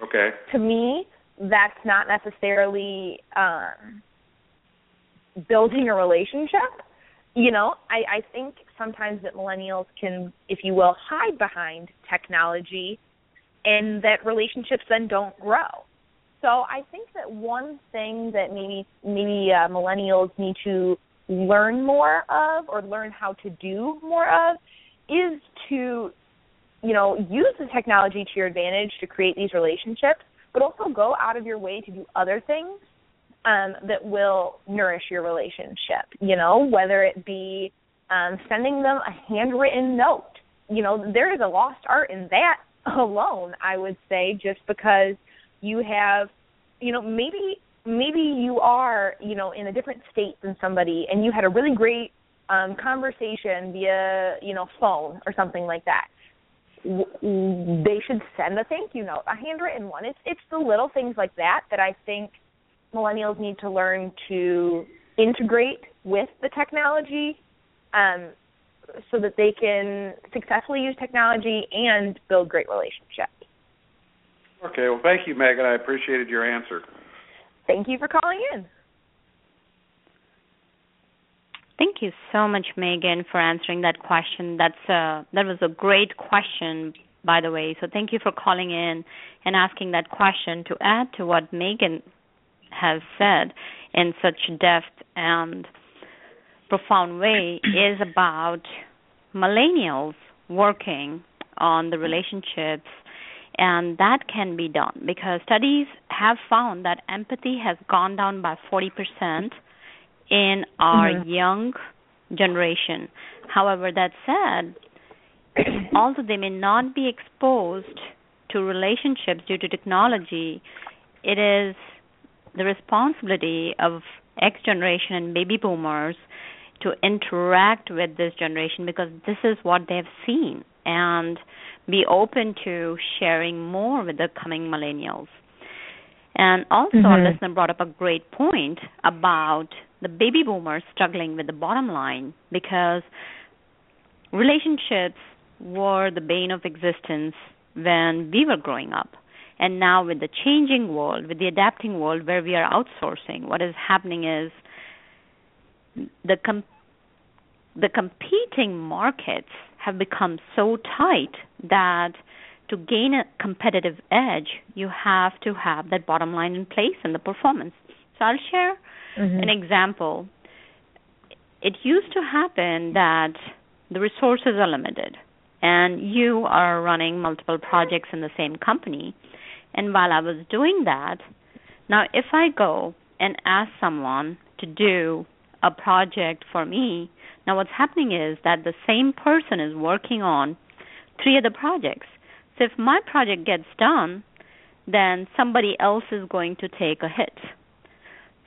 [SPEAKER 4] Okay.
[SPEAKER 3] To me, that's not necessarily um, building a relationship you know, I, I think sometimes that millennials can, if you will, hide behind technology and that relationships then don't grow. So I think that one thing that maybe maybe uh, millennials need to learn more of or learn how to do more of is to you know use the technology to your advantage to create these relationships but also go out of your way to do other things um, that will nourish your relationship. You know, whether it be um, sending them a handwritten note. You know, there is a lost art in that [LAUGHS] alone. I would say just because you have, you know, maybe maybe you are, you know, in a different state than somebody, and you had a really great um, conversation via, you know, phone or something like that they should send a thank you note, a handwritten one. It's it's the little things like that that I think millennials need to learn to integrate with the technology um, so that they can successfully use technology and build great relationships.
[SPEAKER 4] Okay, well, thank you, Megan. I appreciated your answer.
[SPEAKER 3] Thank you for calling in.
[SPEAKER 2] Thank you so much, Megan, for answering that question. That's a, that was a great question, by the way. So thank you for calling in and asking that question. To add to what Megan has said in such depth and profound way is about millennials working on the relationships and that can be done because studies have found that empathy has gone down by 40% in our mm-hmm. young generation. However, that said, [COUGHS] although they may not be exposed to relationships due to technology, it is the responsibility of X generation and baby boomers to interact with this generation because this is what they've seen and be open to sharing more with the coming millennials. And also, mm-hmm. our listener brought up a great point about the baby boomers struggling with the bottom line because relationships were the bane of existence when we were growing up. And now, with the changing world, with the adapting world where we are outsourcing, what is happening is the com- the competing markets have become so tight that to gain a competitive edge, you have to have that bottom line in place and the performance. So I'll share mm-hmm. an example. It used to happen that the resources are limited and you are running multiple projects in the same company. And while I was doing that, now if I go and ask someone to do a project for me, now what's happening is that the same person is working on three other projects. So if my project gets done, then somebody else is going to take a hit.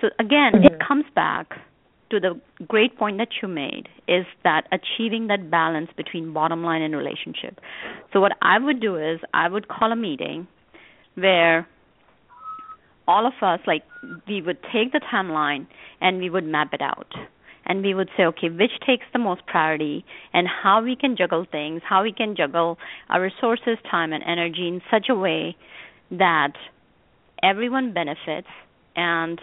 [SPEAKER 2] So again, mm-hmm. it comes back to the great point that you made is that achieving that balance between bottom line and relationship. So what I would do is I would call a meeting where all of us like we would take the timeline and we would map it out. And we would say okay which takes the most priority and how we can juggle things how we can juggle our resources time and energy in such a way that everyone benefits. And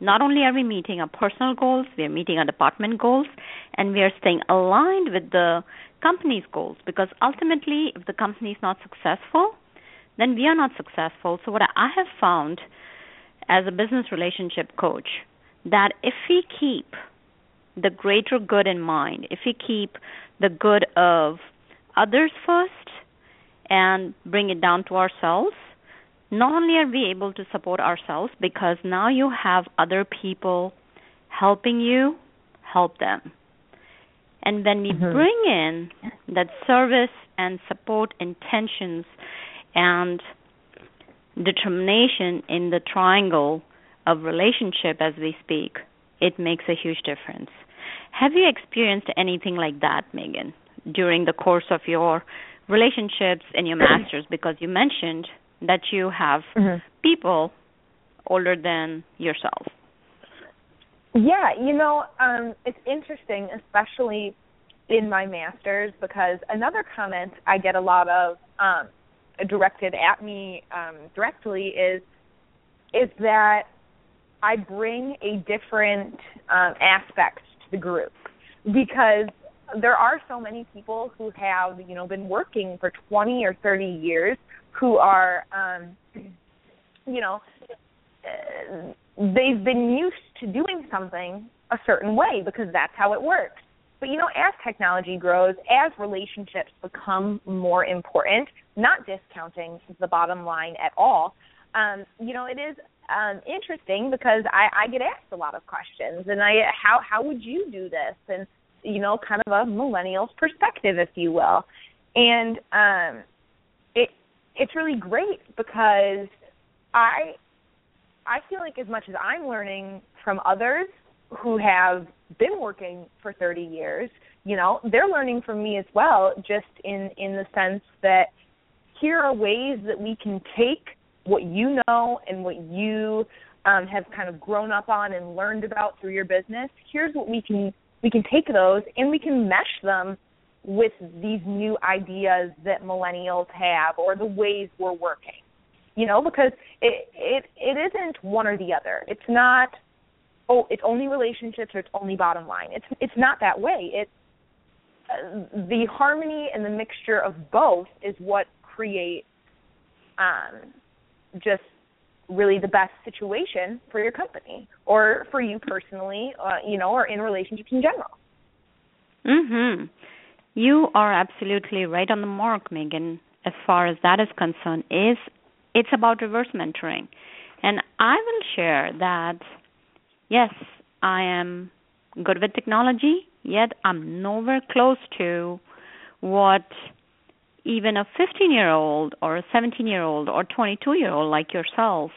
[SPEAKER 2] not only are we meeting our personal goals, we are meeting our department goals, and we are staying aligned with the company's goals. Because ultimately, if the company is not successful, then we are not successful. So, what I have found as a business relationship coach that if we keep the greater good in mind, if we keep the good of others first and bring it down to ourselves, not only are we able to support ourselves because now you have other people helping you help them. And when we mm-hmm. bring in that service and support intentions and determination in the triangle of relationship as we speak, it makes a huge difference. Have you experienced anything like that, Megan, during the course of your relationships and your [CLEARS THROAT] masters? Because you mentioned that you have mm-hmm. people older than yourself.
[SPEAKER 3] Yeah, you know, um, it's interesting, especially in my masters, because another comment I get a lot of um, directed at me um, directly is is that I bring a different um, aspect to the group. Because there are so many people who have you know been working for 20 or 30 years who are um you know they've been used to doing something a certain way because that's how it works. But you know as technology grows as relationships become more important not discounting the bottom line at all. Um you know it is um interesting because i i get asked a lot of questions and i how how would you do this? And you know kind of a millennial's perspective if you will. And um it it's really great because I I feel like as much as I'm learning from others who have been working for 30 years, you know, they're learning from me as well just in in the sense that here are ways that we can take what you know and what you um, have kind of grown up on and learned about through your business. Here's what we can we can take those and we can mesh them with these new ideas that millennials have or the ways we're working. You know, because it it it isn't one or the other. It's not oh, it's only relationships or it's only bottom line. It's it's not that way. It's uh, the harmony and the mixture of both is what creates um, just really the best situation for your company or for you personally, uh, you know, or in relationships in general.
[SPEAKER 2] Mhm. You are absolutely right on the mark, Megan. As far as that is concerned, is it's about reverse mentoring, and I will share that. Yes, I am good with technology, yet I'm nowhere close to what even a 15 year old or a 17 year old or 22 year old like yourself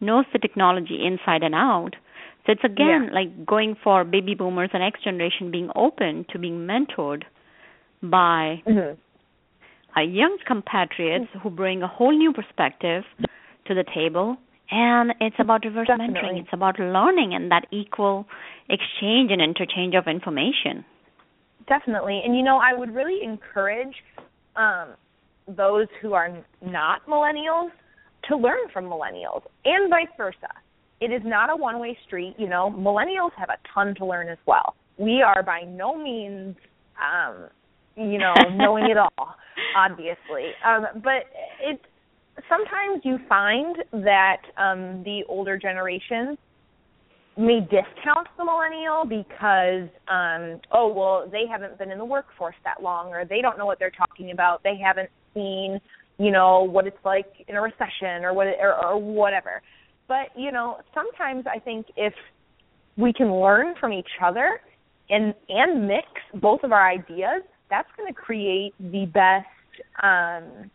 [SPEAKER 2] knows the technology inside and out. So it's again yeah. like going for baby boomers and X generation being open to being mentored by mm-hmm. young compatriots who bring a whole new perspective to the table. And it's about reverse Definitely. mentoring. It's about learning and that equal exchange and interchange of information.
[SPEAKER 3] Definitely. And you know, I would really encourage um, those who are not millennials to learn from millennials and vice versa. It is not a one way street. You know, millennials have a ton to learn as well. We are by no means, um, you know, [LAUGHS] knowing it all, obviously. Um, but it sometimes you find that um, the older generations may discount the millennial because um oh well they haven't been in the workforce that long or they don't know what they're talking about. They haven't seen you know what it's like in a recession or what or, or whatever. But you know sometimes i think if we can learn from each other and and mix both of our ideas that's going to create the best um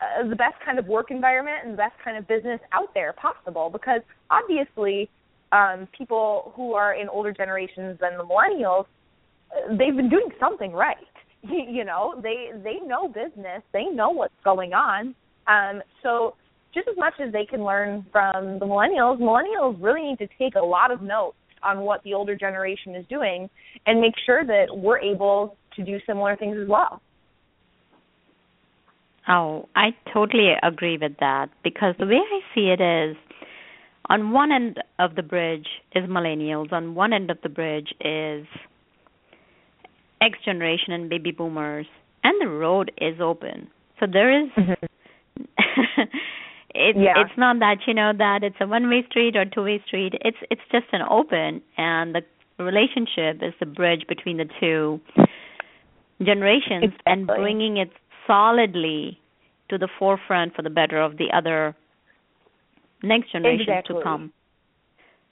[SPEAKER 3] uh, the best kind of work environment and the best kind of business out there possible because obviously um, people who are in older generations than the millennials, they've been doing something right. [LAUGHS] you know, they they know business, they know what's going on. Um, so just as much as they can learn from the millennials, millennials really need to take a lot of notes on what the older generation is doing and make sure that we're able to do similar things as well.
[SPEAKER 2] Oh, I totally agree with that because the way I see it is on one end of the bridge is millennials, on one end of the bridge is X generation and baby boomers, and the road is open. So there is mm-hmm. [LAUGHS] it, yeah. it's not that you know that it's a one way street or two way street. It's it's just an open and the relationship is the bridge between the two generations exactly. and bringing it solidly to the forefront for the better of the other next generation
[SPEAKER 3] exactly.
[SPEAKER 2] to come.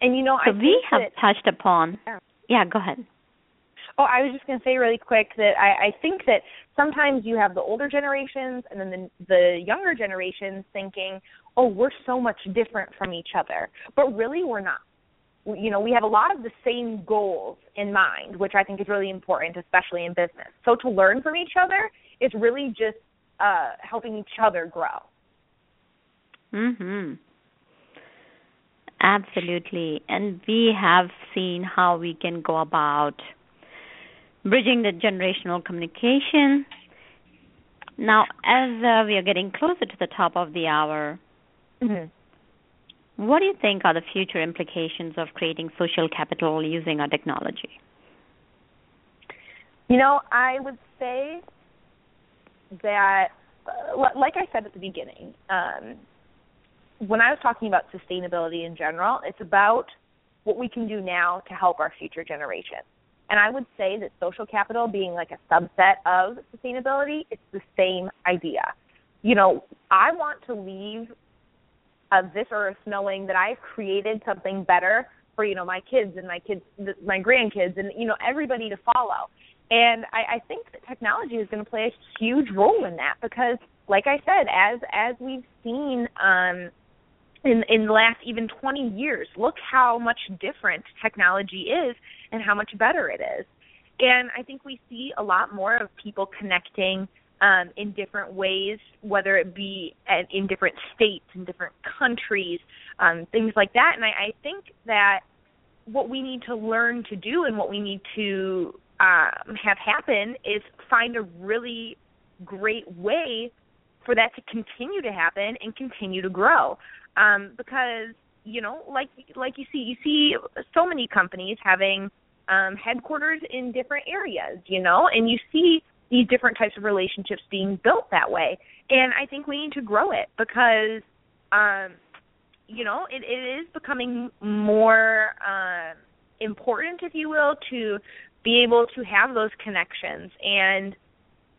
[SPEAKER 3] And you know,
[SPEAKER 2] so
[SPEAKER 3] I
[SPEAKER 2] we have
[SPEAKER 3] that,
[SPEAKER 2] touched upon. Yeah. yeah, go ahead.
[SPEAKER 3] Oh, I was just going to say really quick that I, I think that sometimes you have the older generations and then the, the younger generations thinking, "Oh, we're so much different from each other," but really we're not. You know, we have a lot of the same goals in mind, which I think is really important, especially in business. So to learn from each other is really just uh, helping each other grow.
[SPEAKER 2] Mhm. Absolutely. And we have seen how we can go about bridging the generational communication. Now, as uh, we are getting closer to the top of the hour,
[SPEAKER 3] mm-hmm.
[SPEAKER 2] what do you think are the future implications of creating social capital using our technology?
[SPEAKER 3] You know, I would say that, uh, like I said at the beginning, um, when I was talking about sustainability in general, it's about what we can do now to help our future generation. And I would say that social capital being like a subset of sustainability, it's the same idea. You know, I want to leave uh, this earth knowing that I've created something better for you know my kids and my kids, my grandkids, and you know everybody to follow. And I, I think that technology is going to play a huge role in that because, like I said, as as we've seen um, in in the last even 20 years. Look how much different technology is and how much better it is. And I think we see a lot more of people connecting um, in different ways, whether it be at, in different states, in different countries, um, things like that. And I, I think that what we need to learn to do and what we need to um, have happen is find a really great way for that to continue to happen and continue to grow um, because you know, like like you see, you see so many companies having um, headquarters in different areas, you know, and you see these different types of relationships being built that way. And I think we need to grow it because, um, you know, it, it is becoming more uh, important, if you will, to be able to have those connections. And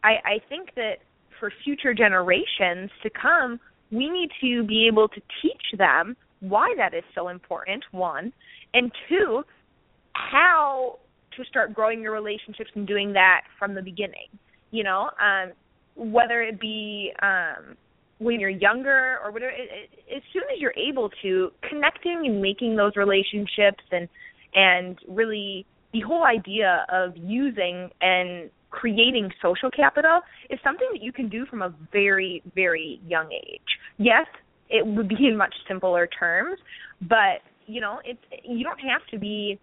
[SPEAKER 3] I, I think that for future generations to come, we need to be able to teach them why that is so important, one, and two, how to start growing your relationships and doing that from the beginning. You know, um, whether it be um, when you're younger or whatever, it, it, as soon as you're able to connecting and making those relationships and and really the whole idea of using and creating social capital is something that you can do from a very, very young age. Yes, it would be in much simpler terms, but you know, it's you don't have to be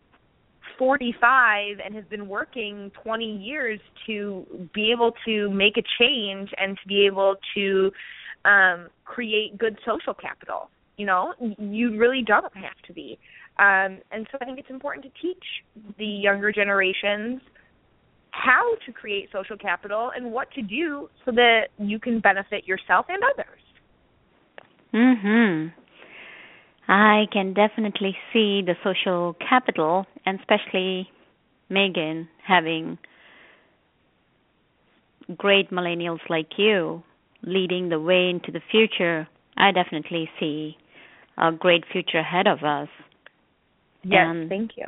[SPEAKER 3] 45 and has been working 20 years to be able to make a change and to be able to um create good social capital you know you really don't have to be um and so i think it's important to teach the younger generations how to create social capital and what to do so that you can benefit yourself and others
[SPEAKER 2] mhm I can definitely see the social capital, and especially Megan having great millennials like you leading the way into the future. I definitely see a great future ahead of us.
[SPEAKER 3] Yes, and thank you.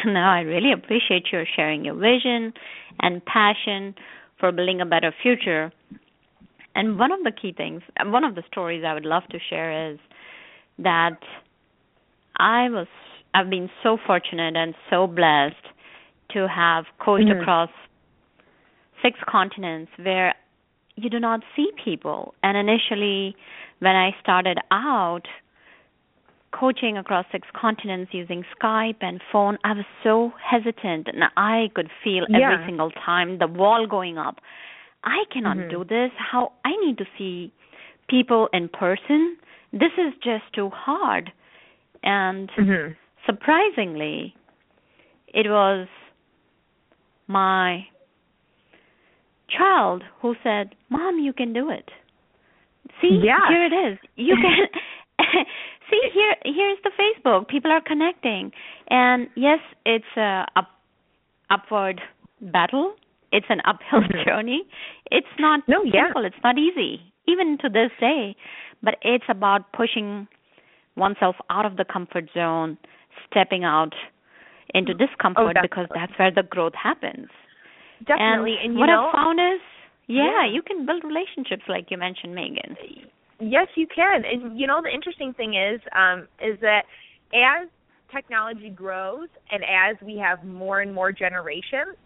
[SPEAKER 3] [LAUGHS]
[SPEAKER 2] Now I really appreciate your sharing your vision and passion for building a better future. And one of the key things, one of the stories I would love to share is that I was I've been so fortunate and so blessed to have coached mm-hmm. across six continents where you do not see people. And initially when I started out coaching across six continents using Skype and phone, I was so hesitant and I could feel
[SPEAKER 3] yeah.
[SPEAKER 2] every single time the wall going up. I cannot
[SPEAKER 3] mm-hmm.
[SPEAKER 2] do this. How I need to see people in person this is just too hard. And
[SPEAKER 3] mm-hmm.
[SPEAKER 2] surprisingly, it was my child who said, "Mom, you can do it." See,
[SPEAKER 3] yeah.
[SPEAKER 2] here it is. You can [LAUGHS] [LAUGHS] see here. Here's the Facebook. People are connecting, and yes, it's a up, upward battle. It's an uphill
[SPEAKER 3] mm-hmm.
[SPEAKER 2] journey. It's not
[SPEAKER 3] no, yeah.
[SPEAKER 2] simple. It's not easy, even to this day but it's about pushing oneself out of the comfort zone, stepping out into discomfort
[SPEAKER 3] oh,
[SPEAKER 2] because that's where the growth happens.
[SPEAKER 3] Definitely.
[SPEAKER 2] And,
[SPEAKER 3] and
[SPEAKER 2] what
[SPEAKER 3] know,
[SPEAKER 2] I've found is, yeah,
[SPEAKER 3] yeah,
[SPEAKER 2] you can build relationships like you mentioned, Megan.
[SPEAKER 3] Yes, you can. And you know, the interesting thing is, um, is that as technology grows and as we have more and more generations,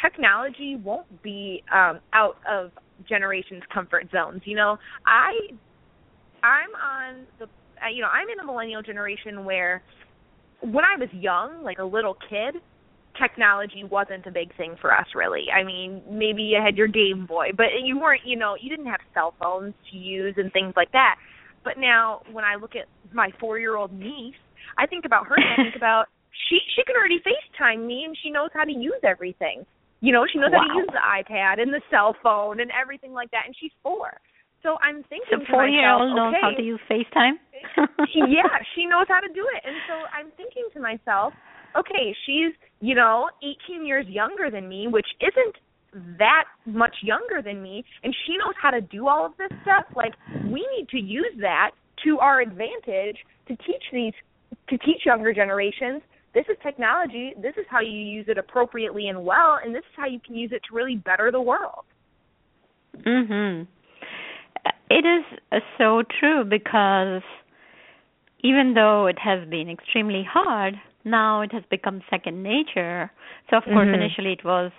[SPEAKER 3] technology won't be um, out of generations' comfort zones. You know, I I'm on the uh, you know I'm in a millennial generation where when I was young, like a little kid, technology wasn't a big thing for us really. I mean, maybe you had your Game Boy, but you weren't, you know, you didn't have cell phones to use and things like that. But now when I look at my 4-year-old niece, I think about her and I think [LAUGHS] about she she can already FaceTime me and she knows how to use everything. You know, she knows
[SPEAKER 2] wow.
[SPEAKER 3] how to use the iPad and the cell phone and everything like that and she's 4. So I'm thinking
[SPEAKER 2] the four year old
[SPEAKER 3] knows
[SPEAKER 2] okay, how to use FaceTime.
[SPEAKER 3] yeah, [LAUGHS] she knows how to do it, and so I'm thinking to myself, okay, she's you know 18 years younger than me, which isn't that much younger than me, and she knows how to do all of this stuff. Like we need to use that to our advantage to teach these to teach younger generations this is technology. This is how you use it appropriately and well, and this is how you can use it to really better the world.
[SPEAKER 2] Mhm. It is uh, so true because even though it has been extremely hard, now it has become second nature. So of course
[SPEAKER 3] mm-hmm.
[SPEAKER 2] initially it was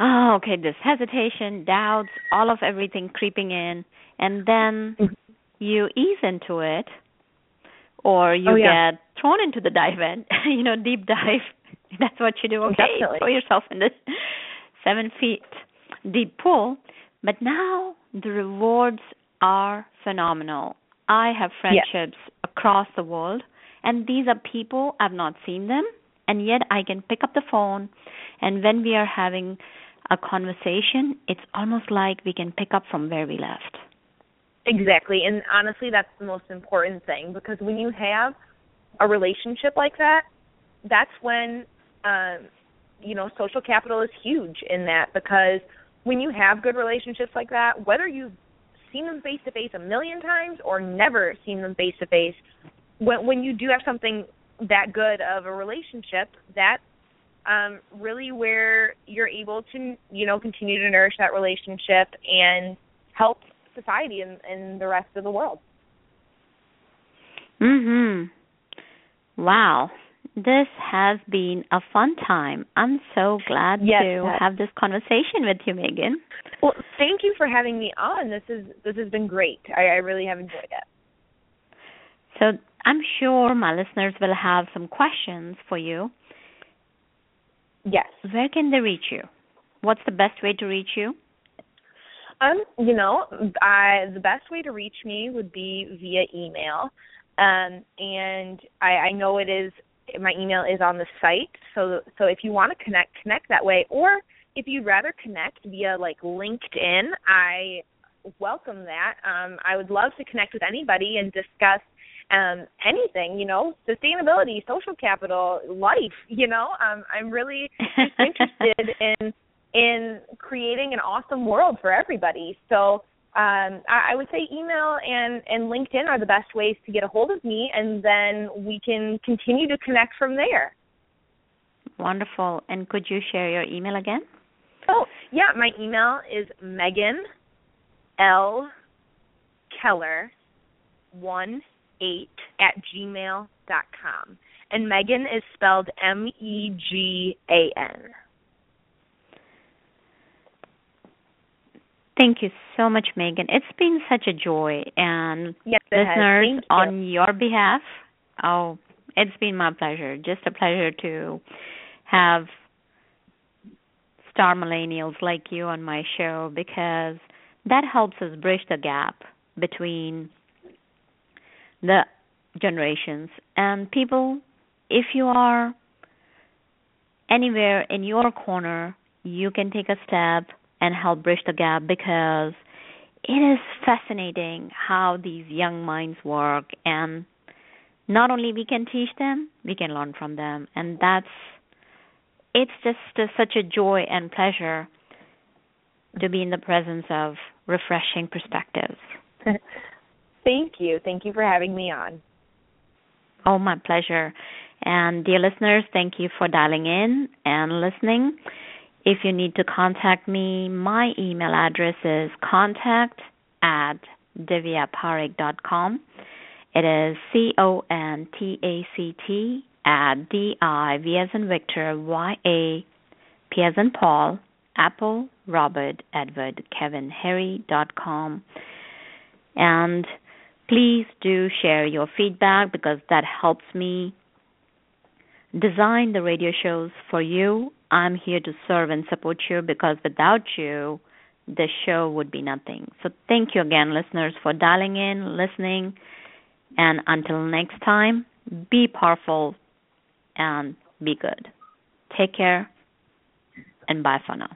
[SPEAKER 2] oh okay, this hesitation, doubts, all of everything creeping in and then
[SPEAKER 3] mm-hmm.
[SPEAKER 2] you ease into it or you
[SPEAKER 3] oh, yeah.
[SPEAKER 2] get thrown into the dive end, [LAUGHS] you know, deep dive. [LAUGHS] That's what you do. Okay,
[SPEAKER 3] Definitely.
[SPEAKER 2] throw yourself in this seven feet deep pool. But now the rewards are phenomenal. I have friendships across the world, and these are people I've not seen them, and yet I can pick up the phone, and when we are having a conversation, it's almost like we can pick up from where we left.
[SPEAKER 3] Exactly, and honestly, that's the most important thing because when you have a relationship like that, that's when um, you know social capital is huge in that because when you have good relationships like that, whether you've seen them face to face a million times or never seen them face to face, when when you do have something that good of a relationship, that's um, really where you're able to you know continue to nourish that relationship and help society and, and the rest of the world.
[SPEAKER 2] Mhm. Wow. This has been a fun time. I'm so glad
[SPEAKER 3] yes,
[SPEAKER 2] to have this conversation with you, Megan.
[SPEAKER 3] Well, thank you for having me on. This is this has been great. I, I really have enjoyed it.
[SPEAKER 2] So I'm sure my listeners will have some questions for you.
[SPEAKER 3] Yes.
[SPEAKER 2] Where can they reach you? What's the best way to reach you?
[SPEAKER 3] Um, you know, I the best way to reach me would be via email. Um, and I, I know it is my email is on the site, so so if you want to connect, connect that way. Or if you'd rather connect via like LinkedIn, I welcome that. Um, I would love to connect with anybody and discuss um, anything, you know, sustainability, social capital, life. You know, um, I'm really [LAUGHS] interested in in creating an awesome world for everybody. So um, I, I would say email and, and LinkedIn are the best ways to get a hold of me, and then we can continue to connect from there.
[SPEAKER 2] Wonderful. And could you share your email again?
[SPEAKER 3] Oh, yeah. My email is Megan L. Keller one eight at gmail dot com. And Megan is spelled M E G A N.
[SPEAKER 2] Thank you so much, Megan. It's been such a joy. And
[SPEAKER 3] yes,
[SPEAKER 2] listeners, on
[SPEAKER 3] you.
[SPEAKER 2] your behalf, oh, it's been my pleasure. Just a pleasure to have star millennials like you on my show because that helps us bridge the gap between the generations. And people if you are anywhere in your corner you can take a step and help bridge the gap because it is fascinating how these young minds work. And not only we can teach them we can learn from them. And that's it's just such a joy and pleasure to be in the presence of refreshing perspectives [LAUGHS]
[SPEAKER 3] thank you thank you for having me on
[SPEAKER 2] oh my pleasure and dear listeners thank you for dialing in and listening if you need to contact me, my email address is contact at divyaparekh.com. It is C O N T A C T at D I V as in Victor Y A P as in Paul Apple Robert Edward Kevin Harry dot com. And please do share your feedback because that helps me design the radio shows for you I'm here to serve and support you because without you, the show would be nothing. So thank you again, listeners, for dialing in, listening, and until next time, be powerful and be good. Take care and bye for now.